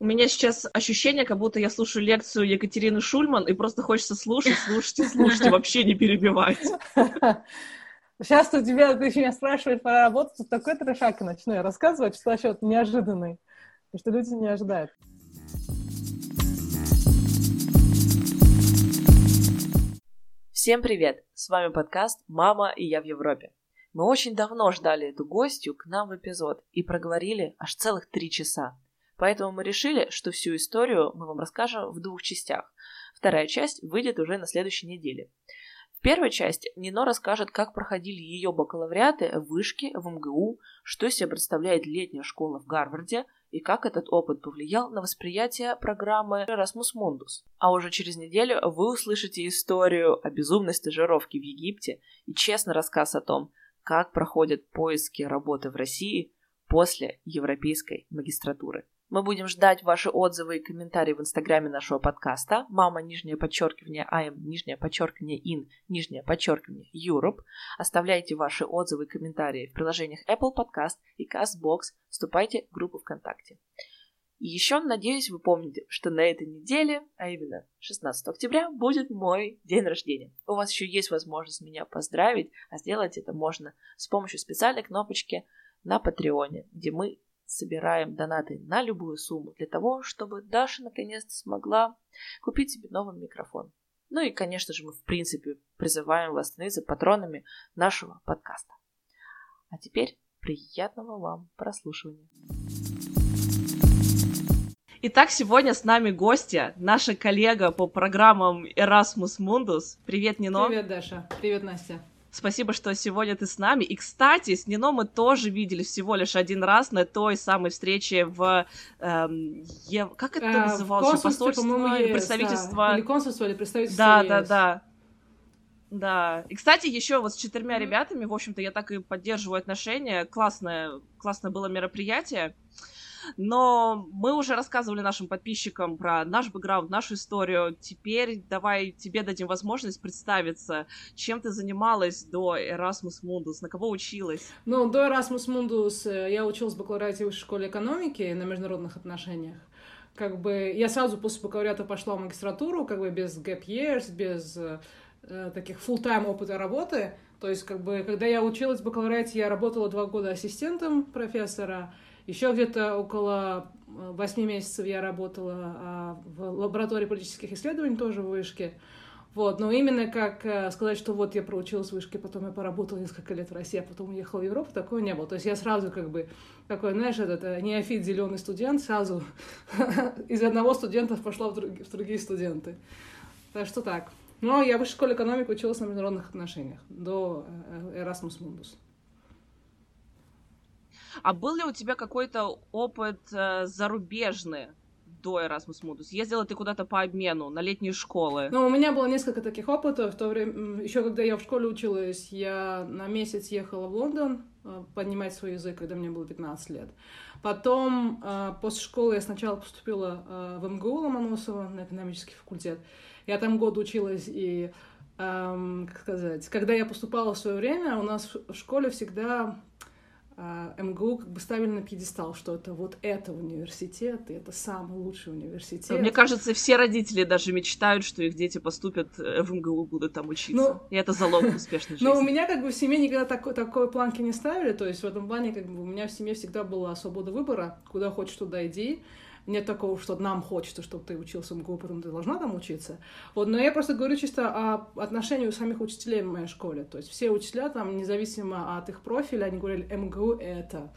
У меня сейчас ощущение, как будто я слушаю лекцию Екатерины Шульман, и просто хочется слушать, слушать и слушать, и вообще не перебивать. Сейчас у тебя, ты меня спрашиваешь про работу, тут такой трешак и начну я рассказывать, что вообще неожиданный, что люди не ожидают. Всем привет! С вами подкаст «Мама и я в Европе». Мы очень давно ждали эту гостью к нам в эпизод и проговорили аж целых три часа. Поэтому мы решили, что всю историю мы вам расскажем в двух частях. Вторая часть выйдет уже на следующей неделе. В первой части Нино расскажет, как проходили ее бакалавриаты в вышке в МГУ, что себе представляет летняя школа в Гарварде и как этот опыт повлиял на восприятие программы Erasmus Mundus. А уже через неделю вы услышите историю о безумной стажировке в Египте и честный рассказ о том, как проходят поиски работы в России после европейской магистратуры. Мы будем ждать ваши отзывы и комментарии в инстаграме нашего подкаста. Мама, нижнее подчеркивание, АМ, нижнее подчеркивание, ин, нижнее подчеркивание, Europe. Оставляйте ваши отзывы и комментарии в приложениях Apple Podcast и CastBox. Вступайте в группу ВКонтакте. И еще, надеюсь, вы помните, что на этой неделе, а именно 16 октября, будет мой день рождения. У вас еще есть возможность меня поздравить, а сделать это можно с помощью специальной кнопочки на Патреоне, где мы собираем донаты на любую сумму для того, чтобы Даша наконец-то смогла купить себе новый микрофон. Ну и, конечно же, мы в принципе призываем вас становиться патронами нашего подкаста. А теперь приятного вам прослушивания. Итак, сегодня с нами гостья, наша коллега по программам Erasmus Mundus. Привет, Нино. Привет, Даша. Привет, Настя. Спасибо, что сегодня ты с нами. И, кстати, с Нино мы тоже виделись всего лишь один раз на той самой встрече в... Эм, е... Как это а, называлось? Посольство или представительство? Да. Или консульство, или представительство Да, ЕС. да, да. Да. И, кстати, еще вот с четырьмя ребятами, в общем-то, я так и поддерживаю отношения. Классное, классное было мероприятие. Но мы уже рассказывали нашим подписчикам про наш бэкграунд, нашу историю. Теперь давай тебе дадим возможность представиться, чем ты занималась до Erasmus Mundus, на кого училась? Ну, до Erasmus Mundus э, я училась в бакалавриате в высшей школе экономики на международных отношениях. Как бы я сразу после бакалавриата пошла в магистратуру, как бы без gap years, без э, таких full-time опыта работы. То есть, как бы, когда я училась в бакалавриате, я работала два года ассистентом профессора, еще где-то около э, восьми месяцев я работала а, в лаборатории политических исследований, тоже в Вышке. Вот, но именно как э, сказать, что вот я проучилась в Вышке, потом я поработала несколько лет в России, а потом уехала в Европу, такого не было. То есть я сразу как бы такой, знаешь, этот э, неофит, зеленый студент, сразу из одного студента пошла в, друг, в другие студенты. Так что так. Но я в высшей школе экономики училась на международных отношениях до Erasmus Mundus. А был ли у тебя какой-то опыт э, зарубежный? до Erasmus Mundus? Ездила ты куда-то по обмену на летние школы? Ну, у меня было несколько таких опытов. В то время, еще когда я в школе училась, я на месяц ехала в Лондон э, поднимать свой язык, когда мне было 15 лет. Потом, э, после школы, я сначала поступила э, в МГУ Ломоносова на экономический факультет. Я там год училась и эм, как сказать, когда я поступала в свое время, у нас в школе всегда МГУ как бы ставили на пьедестал, что это вот это университет, и это самый лучший университет. Мне кажется, все родители даже мечтают, что их дети поступят э, в МГУ, будут там учиться. Ну, и это залог успешной жизни. Но у меня как бы в семье никогда такой, такой планки не ставили, то есть в этом плане как бы у меня в семье всегда была свобода выбора, куда хочешь, туда иди. Нет такого, что нам хочется, чтобы ты учился в МГУ, потом ты должна там учиться. Вот, но я просто говорю чисто о отношении у самих учителей в моей школе. То есть все учителя там, независимо от их профиля, они говорили, МГУ это.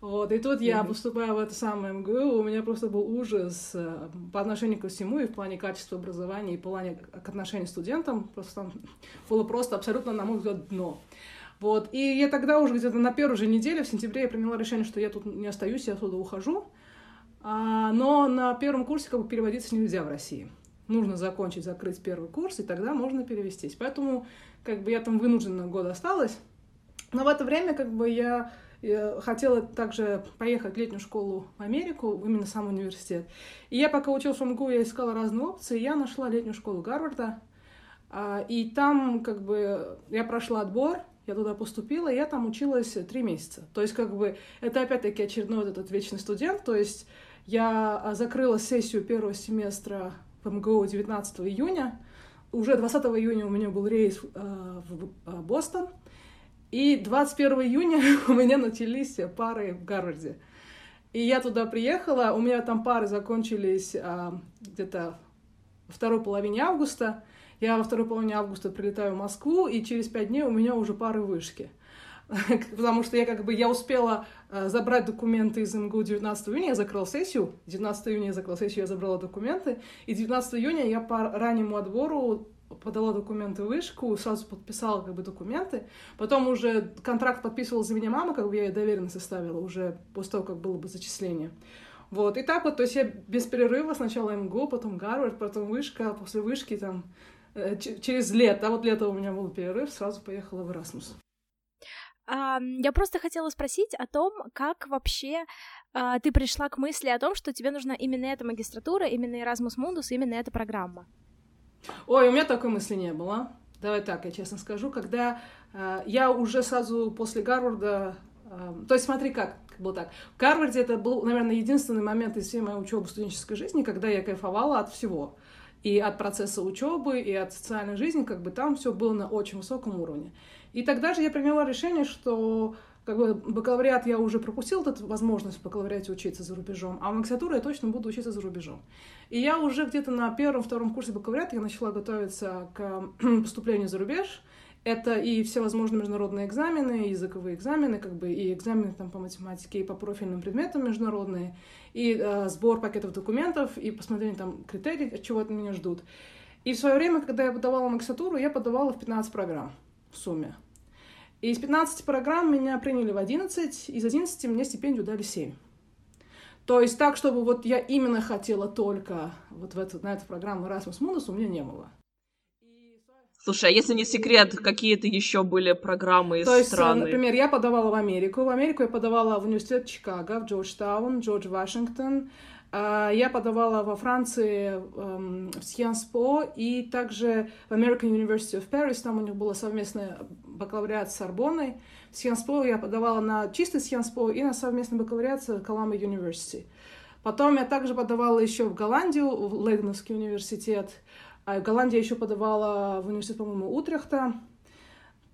Вот, и тут я, поступая в это самое МГУ, у меня просто был ужас э, по отношению ко всему, и в плане качества образования, и в плане к отношению к студентам. Просто там было просто абсолютно, на мой взгляд, дно. Вот, и я тогда уже где-то на первой же неделе, в сентябре, я приняла решение, что я тут не остаюсь, я оттуда ухожу. А, но на первом курсе как бы переводиться нельзя в России. Нужно закончить, закрыть первый курс, и тогда можно перевестись. Поэтому как бы я там вынуждена год осталась. Но в это время как бы я, я хотела также поехать в летнюю школу в Америку, именно сам университет. И я пока училась в МГУ, я искала разные опции, я нашла летнюю школу Гарварда. А, и там как бы я прошла отбор, я туда поступила, и я там училась три месяца. То есть, как бы, это опять-таки очередной вот этот вечный студент, то есть Я а, закрыла сессию первого семестра в МГУ 19 июня. Уже 20 июня у меня был рейс в э, Бостон. И 21 июня у меня начались пары в Гарварде. И я туда приехала, у меня там пары закончились а, где-то во второй половине августа. Я во второй половине августа прилетаю в Москву, и через пять дней у меня уже пары вышки. Потому что я как бы, я успела забрать документы из МГУ 19 июня, я закрыла сессию, 19 июня я закрыла сессию, я забрала документы, и 19 июня я по раннему отбору подала документы в вышку, сразу подписала как бы документы. Потом уже контракт подписывала за меня мама, как бы я ей доверенность составила уже после того, как было бы зачисление. Вот, и так вот, то есть я без перерыва сначала МГУ, потом Гарвард, потом вышка, после вышки там э, через лето, а вот лето у меня был перерыв, сразу поехала в Erasmus. Я просто хотела спросить о том, как вообще а, ты пришла к мысли о том, что тебе нужна именно эта магистратура, именно Erasmus Mundus, именно эта программа. Ой, у меня такой мысли не было. Давай так, я честно скажу, когда э, я уже сразу после Гарварда, э, то есть смотри как было так. В Гарварде это был, наверное, единственный момент из всей моей учебы студенческой жизни, когда я кайфовала от всего. И от процесса учебы, и от социальной жизни, как бы там все было на очень высоком уровне. И тогда же я приняла решение, что как бы бакалавриат я уже пропустил эту возможность в бакалавриате учиться за рубежом, а в магистратуре я точно буду учиться за рубежом. И я уже где-то на первом-втором курсе бакалавриата я начала готовиться к поступлению за рубеж. Это и все возможные международные экзамены, языковые экзамены, как бы и экзамены там по математике, и по профильным предметам международные, и э, сбор пакетов документов, и посмотрение там критерий, чего от меня ждут. И в свое время, когда я подавала магистратуру, я подавала в 15 программ в сумме. И из 15 программ меня приняли в 11, из 11 мне стипендию дали 7. То есть так, чтобы вот я именно хотела только вот в эту, на эту программу Erasmus Mundus, у меня не было. Слушай, а если не секрет, какие-то еще были программы из То есть, страны? например, я подавала в Америку. В Америку я подавала в университет Чикаго, в Джорджтаун, Джордж Вашингтон, а, я подавала во Франции эм, в Sciences Po и также в American University of Paris, там у них было совместное бакалавриат с Сорбонной. В Sciences Po я подавала на чистый Sciences Po и на совместный бакалавриат с Columbia University. Потом я также подавала еще в Голландию, в Лейденовский университет. А в Голландии я еще подавала в университет, по-моему, Утрехта.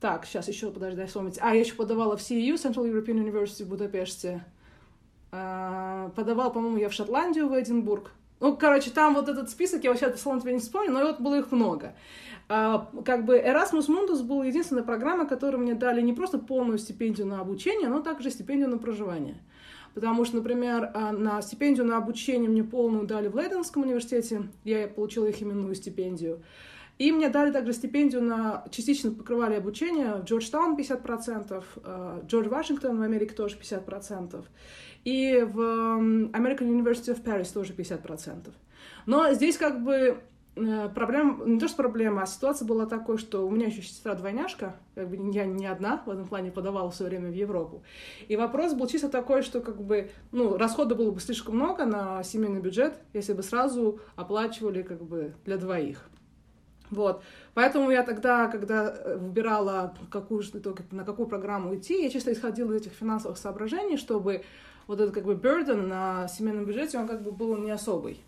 Так, сейчас еще, подожди, дай вспомнить. А, я еще подавала в CEU, Central European University в Будапеште. А, подавал, по-моему, я в Шотландию, в Эдинбург. Ну, короче, там вот этот список, я вообще словно тебе не вспомню, но вот было их много. А, как бы Erasmus Mundus был единственная программа, которая мне дали не просто полную стипендию на обучение, но также стипендию на проживание. Потому что, например, а, на стипендию на обучение мне полную дали в Лейденском университете, я получила их именную стипендию. И мне дали также стипендию на... Частично покрывали обучение в Джорджтаун 50%, Джордж Вашингтон в Америке тоже 50%. И в American University of Paris тоже 50%. Но здесь как бы проблема, не то что проблема, а ситуация была такой, что у меня еще сестра-двойняшка, как бы я не одна в этом плане подавала все время в Европу. И вопрос был чисто такой, что как бы, ну, расхода было бы слишком много на семейный бюджет, если бы сразу оплачивали как бы для двоих. Вот. Поэтому я тогда, когда э, выбирала, какую, на какую программу идти, я чисто исходила из этих финансовых соображений, чтобы вот этот как бы burden на семейном бюджете, он как бы был не особый.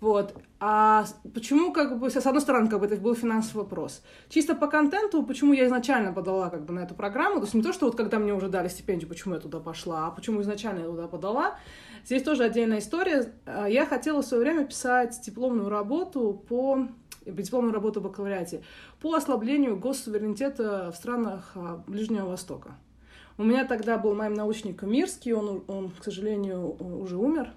Вот. А почему, как бы, с одной стороны, как бы это был финансовый вопрос. Чисто по контенту, почему я изначально подала как бы на эту программу, то есть не то, что вот когда мне уже дали стипендию, почему я туда пошла, а почему изначально я туда подала. Здесь тоже отдельная история. А, я хотела в свое время писать дипломную работу по дипломную работу в бакалавриате по ослаблению госсуверенитета в странах а, Ближнего Востока. У меня тогда был моим научником Мирский, он, он к сожалению, уже умер.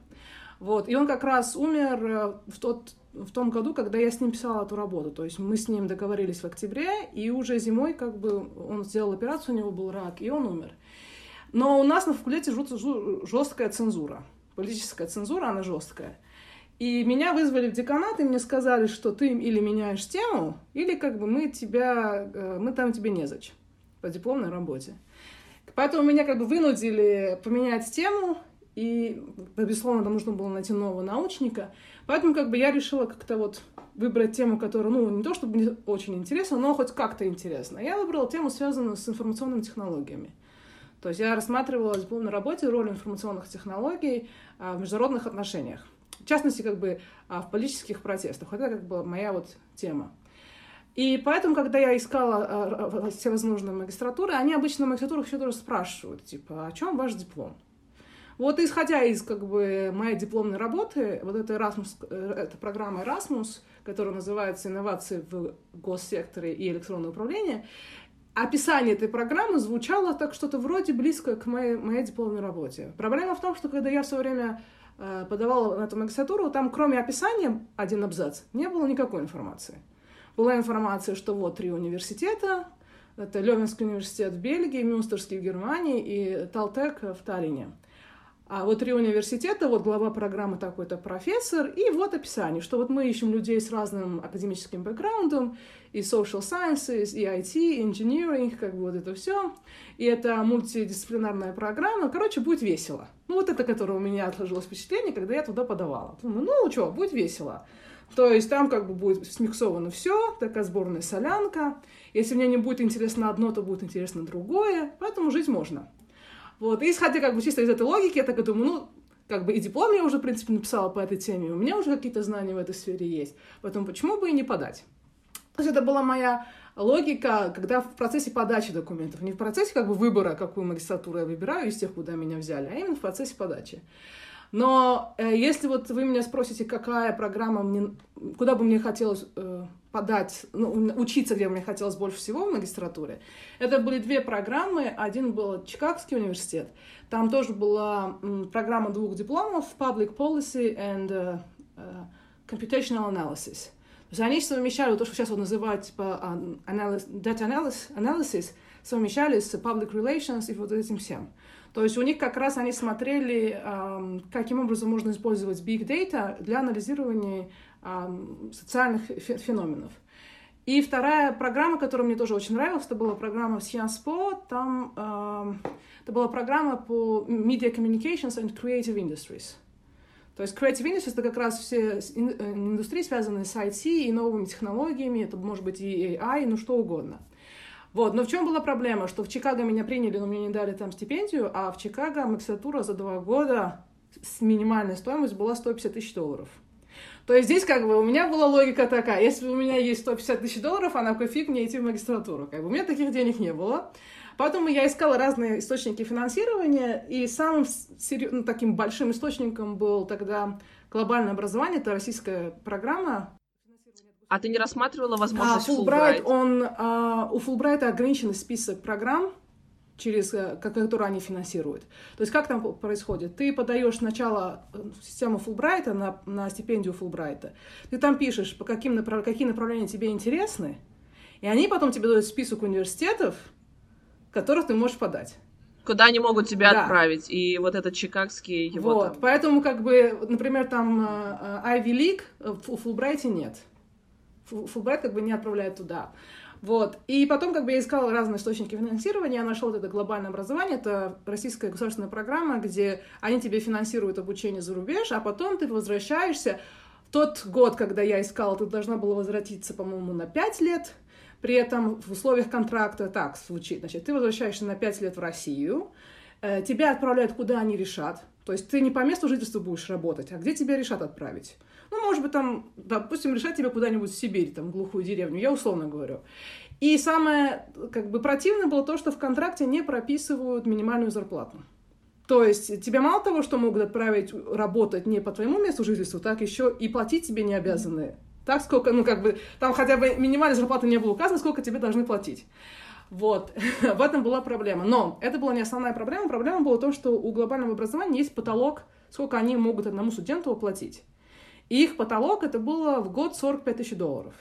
Вот. И он как раз умер э, в, тот, в том году, когда я с ним писала эту работу. То есть мы с ним договорились в октябре, и уже зимой как бы он сделал операцию, у него был рак, и он умер. Но у нас на факультете жесткая цензура. Политическая цензура, она жесткая. И меня вызвали в деканат, и мне сказали, что ты или меняешь тему, или как бы мы тебя, э, мы там тебе незачем по дипломной работе. Поэтому меня как бы вынудили поменять тему, и, безусловно, там нужно было найти нового научника. Поэтому как бы я решила как-то вот выбрать тему, которая, ну, не то чтобы мне очень интересна, но хоть как-то интересна. Я выбрала тему, связанную с информационными технологиями. То есть я рассматривала дипломной работе роль информационных технологий а, в международных отношениях. В частности, как бы а, в политических протестах. Это как бы моя вот тема. И поэтому, когда я искала а, все возможные магистратуры, они обычно в магистратурах еще тоже спрашивают, типа, о чем ваш диплом? Вот исходя из как бы моей дипломной работы, вот эта, Erasmus, э, эта программа Erasmus, которая называется «Инновации в госсекторе и электронное управление», описание этой программы звучало так что-то вроде близко к моей, моей дипломной работе. Проблема в том, что когда я в свое время э, подавала на эту магистратуру, там кроме описания один абзац не было никакой информации. Была информация, что вот три университета, это Левинский университет в Бельгии, Мюнстерский в Германии и Талтек в Таллине. А вот три университета, вот глава программы такой-то профессор, и вот описание, что вот мы ищем людей с разным академическим бэкграундом, и social sciences, и IT, и engineering, как бы вот это все. И это мультидисциплинарная программа. Короче, будет весело. Ну, вот это, которое у меня отложилось впечатление, когда я туда подавала. Думаю, ну, что, будет весело. То есть там как бы будет смиксовано все, такая сборная солянка. Если мне не будет интересно одно, то будет интересно другое. Поэтому жить можно. Вот, и исходя как бы чисто из этой логики, я так думаю, ну, как бы и диплом я уже, в принципе, написала по этой теме, у меня уже какие-то знания в этой сфере есть, поэтому почему бы и не подать? То есть это была моя логика, когда в процессе подачи документов, не в процессе как бы выбора, какую магистратуру я выбираю из тех, куда меня взяли, а именно в процессе подачи. Но э, если вот вы меня спросите, какая программа мне, куда бы мне хотелось э, подать, ну, учиться, где мне хотелось больше всего в магистратуре, это были две программы. Один был Чикагский университет. Там тоже была программа двух дипломов Public Policy and uh, uh, Computational Analysis. То есть они совмещали то, что сейчас вот называют типа analysis, data analysis, analysis, совмещали с public relations и вот этим всем. То есть у них как раз они смотрели, каким образом можно использовать big data для анализирования социальных феноменов. И вторая программа, которая мне тоже очень нравилась, это была программа Sciences Po. Там это была программа по Media Communications and Creative Industries. То есть Creative Industries — это как раз все э, индустрии, связанные с IT и новыми технологиями. Это может быть и AI, ну что угодно. Вот, но в чем была проблема? Что в Чикаго меня приняли, но мне не дали там стипендию, а в Чикаго магистратура за два года с минимальной стоимостью была 150 тысяч долларов. То есть здесь как бы у меня была логика такая, если у меня есть 150 тысяч долларов, а на какой фиг мне идти в магистратуру? Как бы у меня таких денег не было. Поэтому я искала разные источники финансирования, и самым ну, таким большим источником был тогда глобальное образование, это российская программа а ты не рассматривала возможность а, Fulbright? Он, а, у Fulbright ограниченный список программ, через э, которые они финансируют. То есть как там происходит? Ты подаешь сначала э, систему Фулбрайта на, на стипендию Фулбрайта. Ты там пишешь, по каким направ... какие направления тебе интересны, и они потом тебе дают список университетов, которых ты можешь подать. Куда они могут тебя да. отправить. И вот этот чикагский его Вот, там... поэтому как бы, например, там э, Ivy League в Фулбрайте нет. Фулбрайт как бы не отправляет туда. Вот. И потом как бы я искала разные источники финансирования, я нашла вот это глобальное образование, это российская государственная программа, где они тебе финансируют обучение за рубеж, а потом ты возвращаешься. Тот год, когда я искала, ты должна была возвратиться, по-моему, на 5 лет, при этом в условиях контракта так звучит. Значит, ты возвращаешься на 5 лет в Россию, э, тебя отправляют куда они решат. То есть ты не по месту жительства будешь работать, а где тебя решат отправить. Может быть, там, допустим, решать тебя куда-нибудь в Сибирь, там, в глухую деревню, я условно говорю. И самое, как бы, противное было то, что в контракте не прописывают минимальную зарплату. То есть тебе мало того, что могут отправить работать не по твоему месту жительства, так еще и платить тебе не обязаны. Так сколько, ну как бы, там хотя бы минимальной зарплаты не было указано, сколько тебе должны платить. Вот, в этом была проблема. Но это была не основная проблема. Проблема была то, что у глобального образования есть потолок, сколько они могут одному студенту оплатить. И их потолок это было в год 45 тысяч долларов.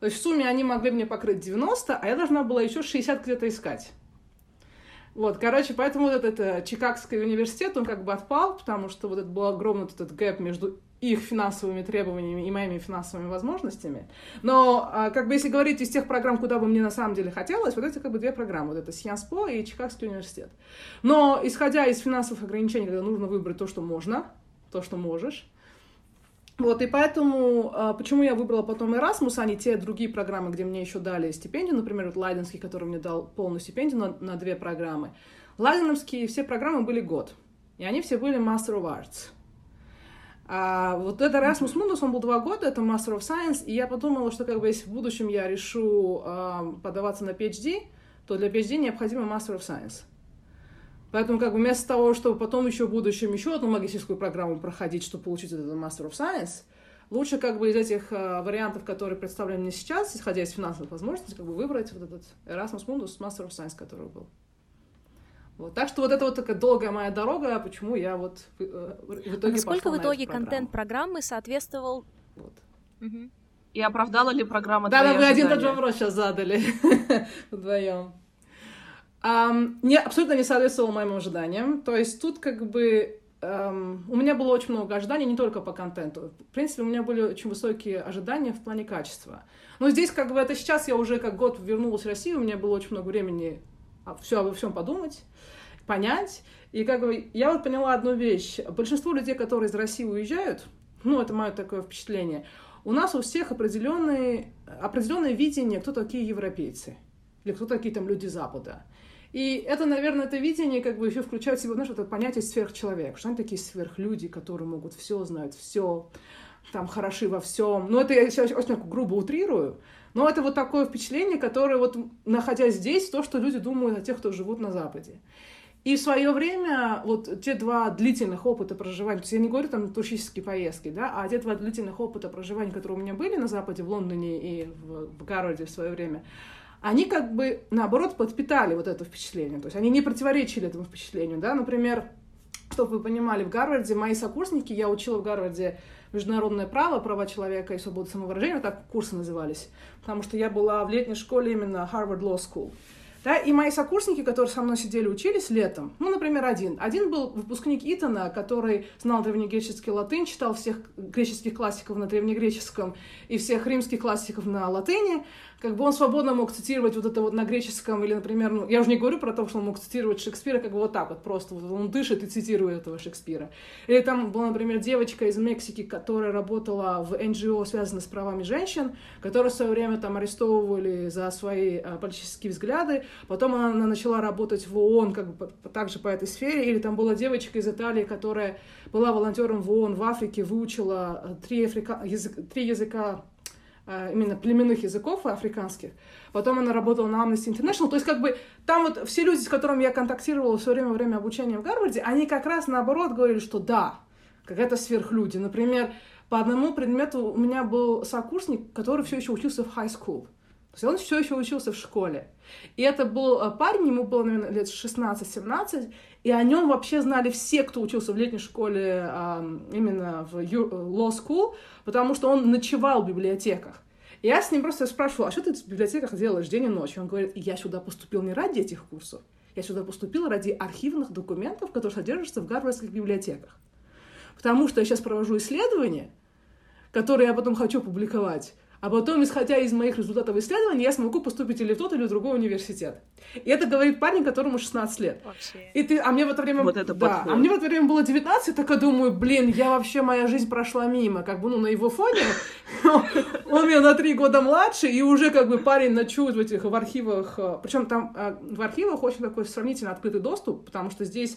То есть в сумме они могли мне покрыть 90, а я должна была еще 60 где-то искать. Вот, короче, поэтому вот этот, этот Чикагский университет, он как бы отпал, потому что вот это был огромный этот гэп между их финансовыми требованиями и моими финансовыми возможностями. Но, а, как бы, если говорить из тех программ, куда бы мне на самом деле хотелось, вот эти как бы две программы, вот это Сианспо и Чикагский университет. Но, исходя из финансовых ограничений, когда нужно выбрать то, что можно, то, что можешь, вот, и поэтому, а, почему я выбрала потом Erasmus, а не те другие программы, где мне еще дали стипендию, например, вот Лайденский, который мне дал полную стипендию на, на две программы. Ладеновские все программы были год, и они все были Master of Arts. А вот это Erasmus Mundus, он был два года, это Master of Science, и я подумала, что как бы если в будущем я решу э, подаваться на PhD, то для PhD необходимо Master of Science. Поэтому как бы вместо того, чтобы потом еще в будущем еще одну магистрскую программу проходить, чтобы получить этот Master of Science, лучше как бы из этих э, вариантов, которые представлены мне сейчас, исходя из финансовых возможностей, как бы выбрать вот этот Erasmus Mundus Master of Science, который был. Вот. Так что вот это вот такая долгая моя дорога, почему я вот в, э, в итоге а насколько в итоге контент программы соответствовал... Вот. Угу. И оправдала ли программа Да, да, вы один тот же вопрос сейчас задали вдвоем. Um, не, абсолютно не соответствовал моим ожиданиям. То есть тут как бы um, у меня было очень много ожиданий не только по контенту. В принципе, у меня были очень высокие ожидания в плане качества. Но здесь как бы это сейчас я уже как год вернулась в Россию, у меня было очень много времени все обо всем подумать понять. И как бы я вот поняла одну вещь. Большинство людей, которые из России уезжают, ну, это мое такое впечатление, у нас у всех определенные, определенное видение, кто такие европейцы, или кто такие там люди Запада. И это, наверное, это видение как бы еще включает в себя, знаешь, это понятие сверхчеловек, что они такие сверхлюди, которые могут все знают, все, там, хороши во всем. Ну, это я сейчас очень грубо утрирую, но это вот такое впечатление, которое вот, находясь здесь, то, что люди думают о тех, кто живут на Западе. И в свое время вот те два длительных опыта проживания, то есть я не говорю там туристические поездки, да, а те два длительных опыта проживания, которые у меня были на Западе, в Лондоне и в, в Гарварде в свое время, они как бы, наоборот, подпитали вот это впечатление. То есть они не противоречили этому впечатлению, да. Например, чтобы вы понимали, в Гарварде мои сокурсники, я учила в Гарварде международное право, права человека и свободу самовыражения, так курсы назывались, потому что я была в летней школе именно Harvard Law School. Да, и мои сокурсники, которые со мной сидели, учились летом, ну, например, один. Один был выпускник Итана, который знал древнегреческий латынь, читал всех греческих классиков на древнегреческом и всех римских классиков на латыни, как бы он свободно мог цитировать вот это вот на греческом, или, например, ну, я уже не говорю про то, что он мог цитировать Шекспира как бы вот так вот, просто вот он дышит и цитирует этого Шекспира. Или там была, например, девочка из Мексики, которая работала в НГО, связанной с правами женщин, которую в свое время там арестовывали за свои а, политические взгляды, потом она, начала работать в ООН, как бы также по этой сфере, или там была девочка из Италии, которая была волонтером в ООН в Африке, выучила а, три, африка... язык... три языка именно племенных языков африканских. Потом она работала на Amnesty International. То есть, как бы, там вот все люди, с которыми я контактировала все время время обучения в Гарварде, они как раз наоборот говорили, что да, какая-то сверхлюди. Например, по одному предмету у меня был сокурсник, который все еще учился в high school. Есть он все еще учился в школе. И это был э, парень, ему было, наверное, лет 16-17, и о нем вообще знали все, кто учился в летней школе, именно в law school, потому что он ночевал в библиотеках. Я с ним просто спрашивала, а что ты в библиотеках делаешь день и ночь? Он говорит, я сюда поступил не ради этих курсов, я сюда поступил ради архивных документов, которые содержатся в гарвардских библиотеках. Потому что я сейчас провожу исследования, которые я потом хочу публиковать, а потом, исходя из моих результатов исследований, я смогу поступить или в тот, или в другой университет. И это говорит парень, которому 16 лет. Вообще. И ты, а мне в это время... Вот это да, а мне в это время было 19, так я думаю, блин, я вообще, моя жизнь прошла мимо. Как бы, ну, на его фоне. Он меня на три года младше, и уже как бы парень ночует в этих, в архивах. Причем там а, в архивах очень такой сравнительно открытый доступ, потому что здесь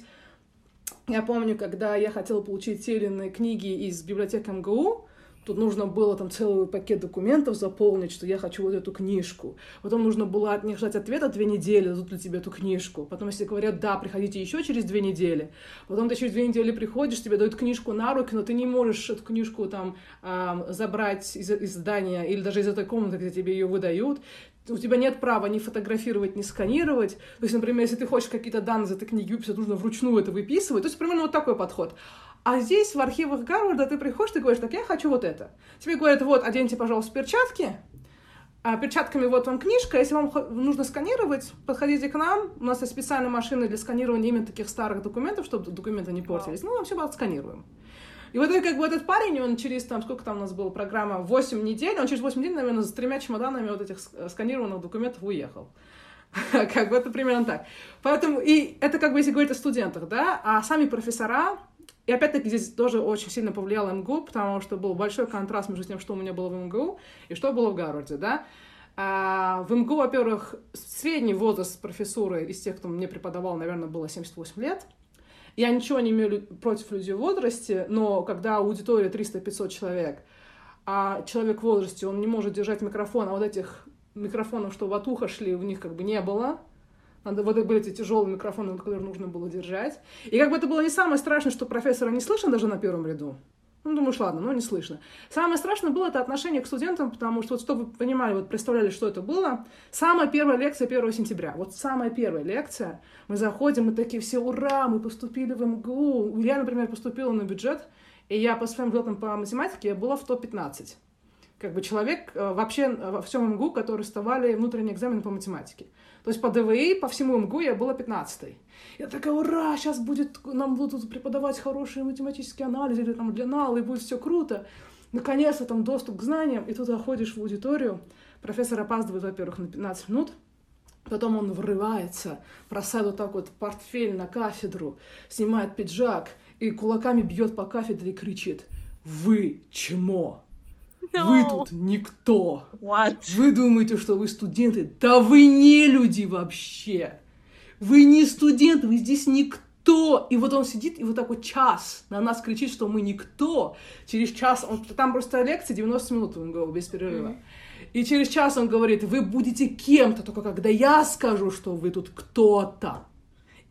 я помню, когда я хотела получить те или иные книги из библиотеки МГУ, Тут нужно было там целый пакет документов заполнить, что я хочу вот эту книжку. Потом нужно было от них ждать ответа две недели, дадут ли тебе эту книжку. Потом, если говорят, да, приходите еще через две недели. Потом ты через две недели приходишь, тебе дают книжку на руки, но ты не можешь эту книжку там забрать из, из здания или даже из этой комнаты, где тебе ее выдают у тебя нет права ни фотографировать, ни сканировать. То есть, например, если ты хочешь какие-то данные из этой книги выписать, нужно вручную это выписывать. То есть, примерно вот такой подход. А здесь, в архивах Гарварда, ты приходишь, ты говоришь, так, я хочу вот это. Тебе говорят, вот, оденьте, пожалуйста, перчатки, а перчатками вот вам книжка, если вам нужно сканировать, подходите к нам, у нас есть специальные машины для сканирования именно таких старых документов, чтобы документы не портились. Ну, вообще отсканируем. И вот как бы этот парень, он через там, сколько там у нас была программа, 8 недель, он через 8 недель, наверное, с тремя чемоданами вот этих сканированных документов уехал. Как бы это примерно так. Поэтому, и это как бы, если говорить о студентах, да, а сами профессора, и опять-таки здесь тоже очень сильно повлиял МГУ, потому что был большой контраст между тем, что у меня было в МГУ и что было в Гарварде, да. А в МГУ, во-первых, средний возраст профессуры из тех, кто мне преподавал, наверное, было 78 лет. Я ничего не имею против людей в возрасте, но когда аудитория 300-500 человек, а человек в возрасте, он не может держать микрофон, а вот этих микрофонов, что в шли, у них как бы не было. Надо, вот были эти тяжелые микрофоны, которые нужно было держать. И как бы это было не самое страшное, что профессора не слышно даже на первом ряду. Ну, думаешь, ладно, ну, не слышно. Самое страшное было это отношение к студентам, потому что, вот, чтобы вы понимали, вот представляли, что это было, самая первая лекция 1 сентября, вот самая первая лекция, мы заходим, мы такие все, ура, мы поступили в МГУ. Я, например, поступила на бюджет, и я по своим взлетам по математике я была в топ-15. Как бы человек э, вообще во всем МГУ, который вставали внутренний экзамен по математике. То есть по ДВИ, по всему МГУ я была 15-й. Я такая, ура, сейчас будет, нам будут преподавать хорошие математические анализы или там для нал, и будет все круто. Наконец-то там доступ к знаниям, и тут заходишь в аудиторию, профессор опаздывает, во-первых, на 15 минут, Потом он врывается, бросает вот так вот портфель на кафедру, снимает пиджак и кулаками бьет по кафедре и кричит «Вы чмо! No. Вы тут никто! What? Вы думаете, что вы студенты? Да вы не люди вообще! Вы не студенты, вы здесь никто! И вот он сидит и вот так вот час на нас кричит, что мы никто. Через час, он, там просто лекция 90 минут он говорил без перерыва. Мгм. И через час он говорит, вы будете кем-то, только когда я скажу, что вы тут кто-то.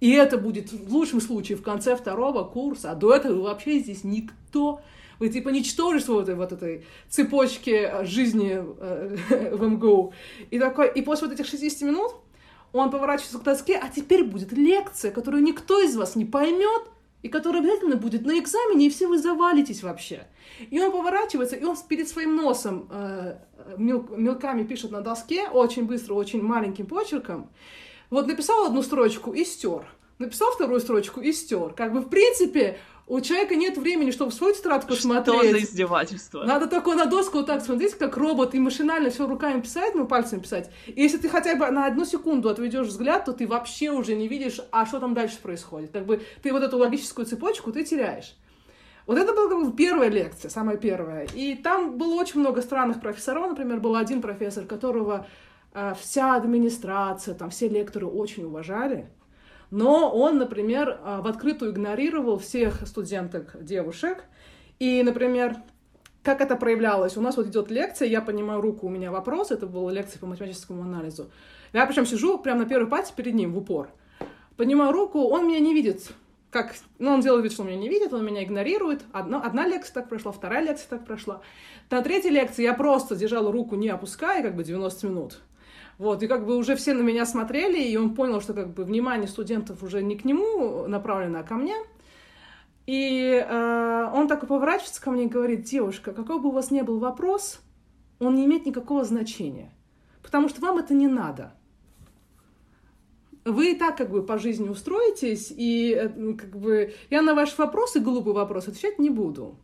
И это будет в лучшем случае в конце второго курса, а до этого вы вообще здесь никто. Вы типа ничтожество вот вот этой цепочки э, жизни э, в МГУ. И, такой, и после вот этих 60 минут он поворачивается к доске, а теперь будет лекция, которую никто из вас не поймет, и которая обязательно будет на экзамене, и все вы завалитесь вообще. И он поворачивается, и он перед своим носом э, мел- мелками пишет на доске, очень быстро, очень маленьким почерком. Вот написал одну строчку и стер. Написал вторую строчку и стер. Как бы, в принципе, у человека нет времени, чтобы свою тетрадку Что за смотреть. издевательство? Надо только на доску вот так смотреть, как робот, и машинально все руками писать, ну, пальцами писать. И если ты хотя бы на одну секунду отведешь взгляд, то ты вообще уже не видишь, а что там дальше происходит. Как бы ты вот эту логическую цепочку ты теряешь. Вот это была как бы первая лекция, самая первая. И там было очень много странных профессоров. Например, был один профессор, которого э, вся администрация, там все лекторы очень уважали. Но он, например, э, в открытую игнорировал всех студенток, девушек. И, например, как это проявлялось? У нас вот идет лекция, я понимаю руку, у меня вопрос, это была лекция по математическому анализу. Я причем сижу прямо на первой пати перед ним в упор. Поднимаю руку, он меня не видит. Как, ну, он делает вид, что он меня не видит, он меня игнорирует. Одна, одна лекция так прошла, вторая лекция так прошла. На третьей лекции я просто держала руку, не опуская, как бы 90 минут. Вот, и как бы уже все на меня смотрели, и он понял, что как бы внимание студентов уже не к нему направлено, а ко мне. И э, он так и поворачивается ко мне и говорит, девушка, какой бы у вас ни был вопрос, он не имеет никакого значения, потому что вам это не надо. Вы и так как бы по жизни устроитесь, и э, как бы я на ваши вопросы, глупый вопрос, отвечать не буду.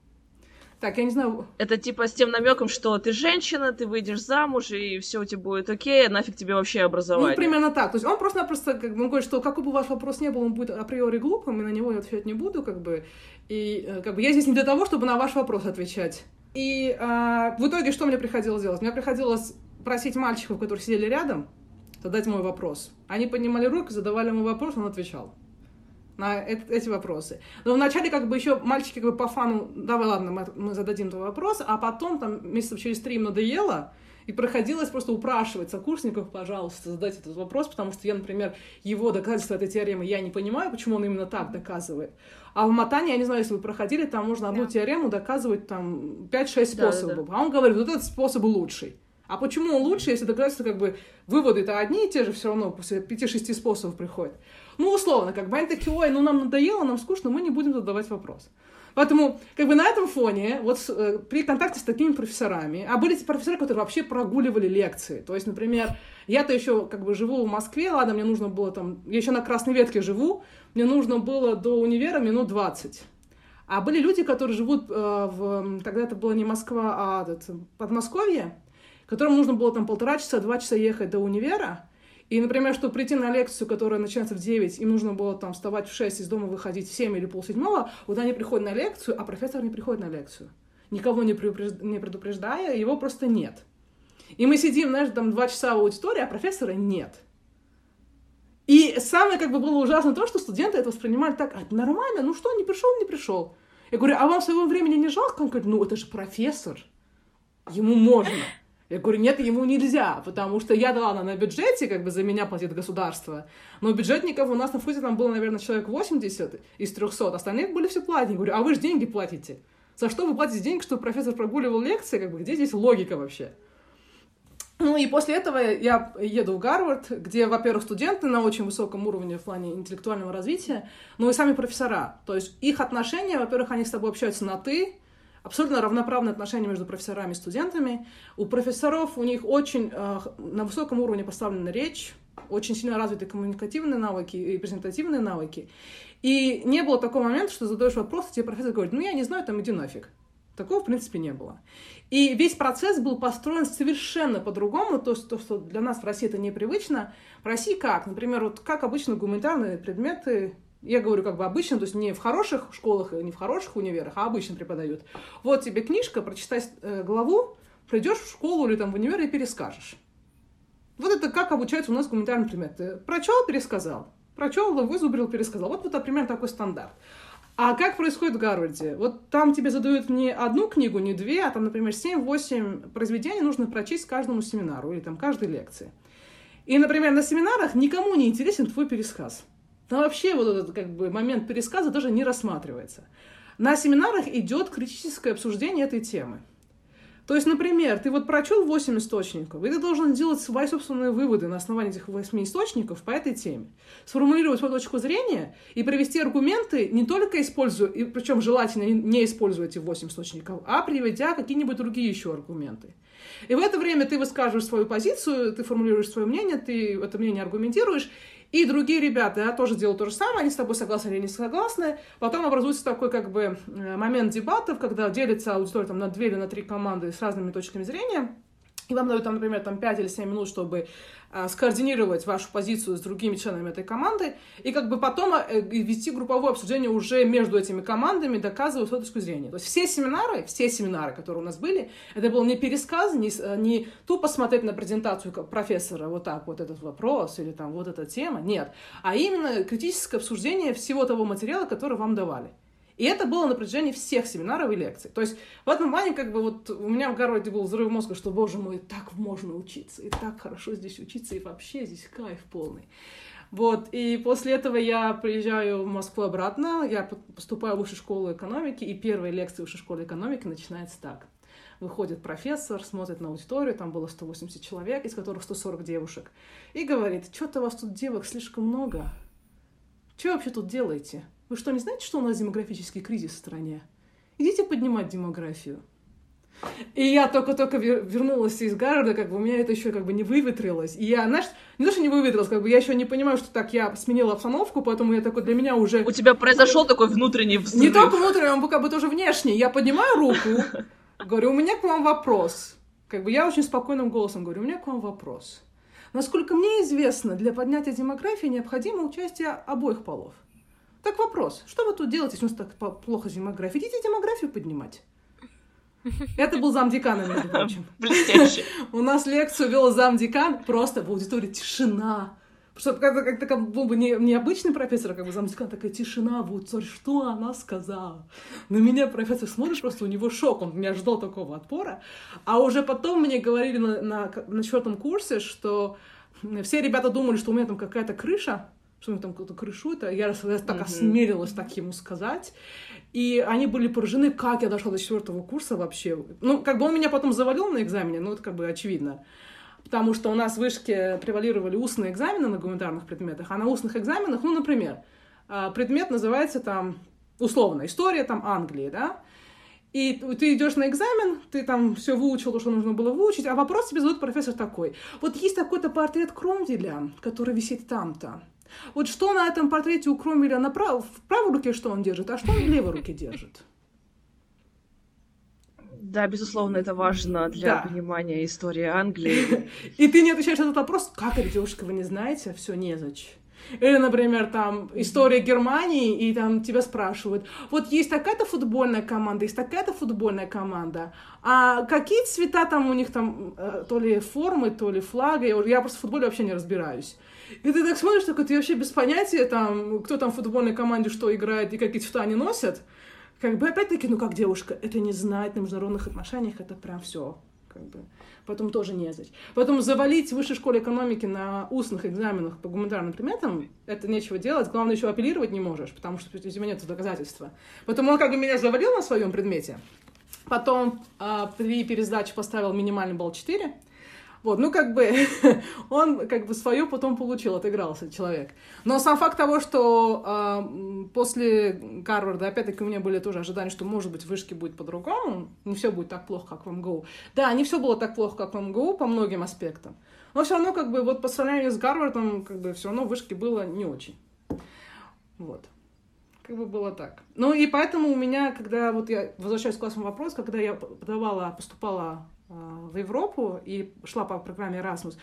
Так, я не знаю, Это типа с тем намеком, что ты женщина, ты выйдешь замуж, и все у тебя будет окей, а нафиг тебе вообще ну, образование. примерно так. То есть он просто-напросто как бы, он говорит, что какой бы ваш вопрос ни был, он будет априори глупым, и на него я отвечать не буду, как бы. И э, как бы я здесь не для того, чтобы на ваш вопрос отвечать. И а, в итоге что мне приходилось делать? Мне приходилось просить мальчиков, которые сидели рядом, задать мой вопрос. Они поднимали руки, задавали мой вопрос, он отвечал на эт- эти вопросы. Но вначале как бы еще мальчики как бы по фану, давай, ладно, мы, мы зададим твой вопрос, а потом там месяцев через три им надоело, и проходилось просто упрашивать сокурсников, пожалуйста, задать этот вопрос, потому что я, например, его доказательства этой теоремы я не понимаю, почему он именно так доказывает. А в матане, я не знаю, если вы проходили, там можно одну Да. теорему доказывать там 5-6 Да, да, способов. А он говорит, вот этот способ лучший. А почему он лучше, если доказательства, как бы, выводы-то одни и те же все равно после 5-6 способов приходят? Ну, условно, как бы они такие, ой, ну нам надоело, нам скучно, мы не будем задавать вопрос. Поэтому, как бы на этом фоне, вот э, при контакте с такими профессорами, а были эти профессора, которые вообще прогуливали лекции. То есть, например, я-то еще как бы живу в Москве, ладно, мне нужно было там, я еще на Красной Ветке живу, мне нужно было до универа минут 20. А были люди, которые живут э, в... Тогда это была не Москва, а этот, Подмосковье, которым нужно было там полтора часа, два часа ехать до универа. И, например, чтобы прийти на лекцию, которая начинается в 9, им нужно было там вставать в 6, из дома выходить в 7 или полседьмого, вот они приходят на лекцию, а профессор не приходит на лекцию. Никого не, предупреж- не предупреждая, его просто нет. И мы сидим, знаешь, там два часа в аудитории, а профессора нет. И самое как бы было ужасно то, что студенты это воспринимали так, а, нормально, ну что, не пришел, не пришел. Я говорю, а вам своего времени не жалко? Он говорит, ну это же профессор, ему можно. Я говорю, нет, ему нельзя, потому что я, дала на бюджете, как бы за меня платит государство, но бюджетников у нас на футе там было, наверное, человек 80 из 300, остальные были все платные. Говорю, а вы же деньги платите. За что вы платите деньги, чтобы профессор прогуливал лекции? Как бы, где здесь логика вообще? Ну и после этого я еду в Гарвард, где, во-первых, студенты на очень высоком уровне в плане интеллектуального развития, ну и сами профессора. То есть их отношения, во-первых, они с тобой общаются на «ты», абсолютно равноправные отношения между профессорами и студентами. У профессоров у них очень э, на высоком уровне поставлена речь, очень сильно развиты коммуникативные навыки и презентативные навыки. И не было такого момента, что задаешь вопрос, и тебе профессор говорит, ну я не знаю, там иди нафиг. Такого, в принципе, не было. И весь процесс был построен совершенно по-другому, то, то, что для нас в России это непривычно. В России как? Например, вот как обычно гуманитарные предметы, я говорю как бы обычно, то есть не в хороших школах, не в хороших универах, а обычно преподают. Вот тебе книжка, прочитай э, главу, придешь в школу или там в универ и перескажешь. Вот это как обучаются у нас гуманитарные предметы. Прочел, пересказал. Прочел, вызубрил, пересказал. Вот, вот примерно такой стандарт. А как происходит в Гарварде? Вот там тебе задают не одну книгу, не две, а там, например, 7-8 произведений нужно прочесть каждому семинару или там каждой лекции. И, например, на семинарах никому не интересен твой пересказ. Там вообще вот этот как бы момент пересказа даже не рассматривается. На семинарах идет критическое обсуждение этой темы. То есть, например, ты вот прочел 8 источников, и ты должен делать свои собственные выводы на основании этих 8 источников по этой теме. Сформулировать свою точку зрения и привести аргументы, не только используя, и причем желательно не используя эти 8 источников, а приведя какие-нибудь другие еще аргументы. И в это время ты высказываешь свою позицию, ты формулируешь свое мнение, ты это мнение аргументируешь, и другие ребята да, тоже делают то же самое, они с тобой согласны или не согласны. Потом образуется такой как бы э, момент дебатов, когда делится аудитория там, на две или на три команды с разными точками зрения. И вам дают, там, например, там 5 или 7 минут, чтобы а, скоординировать вашу позицию с другими членами этой команды, и как бы потом а, вести групповое обсуждение уже между этими командами, доказывая свою точку зрения. То есть все семинары, все семинары, которые у нас были, это был не пересказ, не, не тупо смотреть на презентацию профессора, вот так, вот этот вопрос, или там вот эта тема, нет, а именно критическое обсуждение всего того материала, который вам давали. И это было на протяжении всех семинаров и лекций. То есть в этом плане как бы вот у меня в Гарварде был взрыв мозга, что, боже мой, так можно учиться, и так хорошо здесь учиться, и вообще здесь кайф полный. Вот, и после этого я приезжаю в Москву обратно, я поступаю в высшую школу экономики, и первая лекция в высшей школе экономики начинается так. Выходит профессор, смотрит на аудиторию, там было 180 человек, из которых 140 девушек, и говорит, что-то у вас тут девок слишком много. Что вообще тут делаете? Вы что, не знаете, что у нас демографический кризис в стране? Идите поднимать демографию. И я только-только вернулась из Гарварда, как бы у меня это еще как бы не выветрилось. И я, знаешь, не то, что не выветрилось, как бы я еще не понимаю, что так я сменила обстановку, поэтому я такой, для меня уже... У тебя произошел такой внутренний взрыв. Не только внутренний, он как бы тоже внешний. Я поднимаю руку, говорю, у меня к вам вопрос. Как бы я очень спокойным голосом говорю, у меня к вам вопрос. Насколько мне известно, для поднятия демографии необходимо участие обоих полов. Так вопрос, что вы тут делаете, если у нас так плохо с демографией? Идите демографию поднимать. Это был замдекана, между прочим. Блестяще. У нас лекцию вел замдекан, просто в аудитории тишина. Что как-то как, как был бы не, необычный профессор, а как бы замдекан, такая тишина в аудитории. Что она сказала? На меня профессор смотришь, просто у него шок, он не ожидал такого отпора. А уже потом мне говорили на, на, на четвертом курсе, что все ребята думали, что у меня там какая-то крыша, что них там какую-то крышу, это я, я так осмелилась так ему сказать. И они были поражены, как я дошла до четвертого курса вообще. Ну, как бы он меня потом завалил на экзамене, ну, это как бы очевидно. Потому что у нас в вышке превалировали устные экзамены на гуманитарных предметах, а на устных экзаменах, ну, например, а, предмет называется там, условно, история там Англии, да, и ты идешь на экзамен, ты там все выучил, то, что нужно было выучить, а вопрос тебе задает профессор такой. Вот есть такой-то портрет Кромвеля, который висит там-то. Вот что на этом портрете у Кромвеля на прав... в правой руке, что он держит, а что он в левой руке держит? Да, безусловно, это важно для да. понимания истории Англии. И ты не отвечаешь на этот вопрос, как это, девушка, вы не знаете? Все, незачем. Или, например, там история Германии, и там тебя спрашивают, вот есть такая-то футбольная команда, есть такая-то футбольная команда, а какие цвета там у них там, э, то ли формы, то ли флага, я, я просто в футболе вообще не разбираюсь. И ты так смотришь, так ты вообще без понятия, там, кто там в футбольной команде что играет и какие цвета они носят. Как бы опять-таки, ну как девушка, это не знать на международных отношениях, это прям все. Как бы потом тоже не знать. Поэтому завалить в высшей школе экономики на устных экзаменах по гуманитарным предметам, это нечего делать. Главное, еще апеллировать не можешь, потому что у тебя нет доказательства. Поэтому он как бы меня завалил на своем предмете. Потом э, при пересдаче поставил минимальный балл 4. Вот, ну как бы он как бы свое потом получил, отыгрался человек. Но сам факт того, что э, после Гарварда, опять-таки, у меня были тоже ожидания, что, может быть, в вышке будет по-другому, не все будет так плохо, как в МГУ. Да, не все было так плохо, как в МГУ по многим аспектам. Но все равно, как бы, вот по сравнению с Гарвардом, как бы, все равно в вышке было не очень. Вот. Как бы было так. Ну и поэтому у меня, когда вот я возвращаюсь к классному вопросу, когда я подавала, поступала в Европу и шла по программе Erasmus,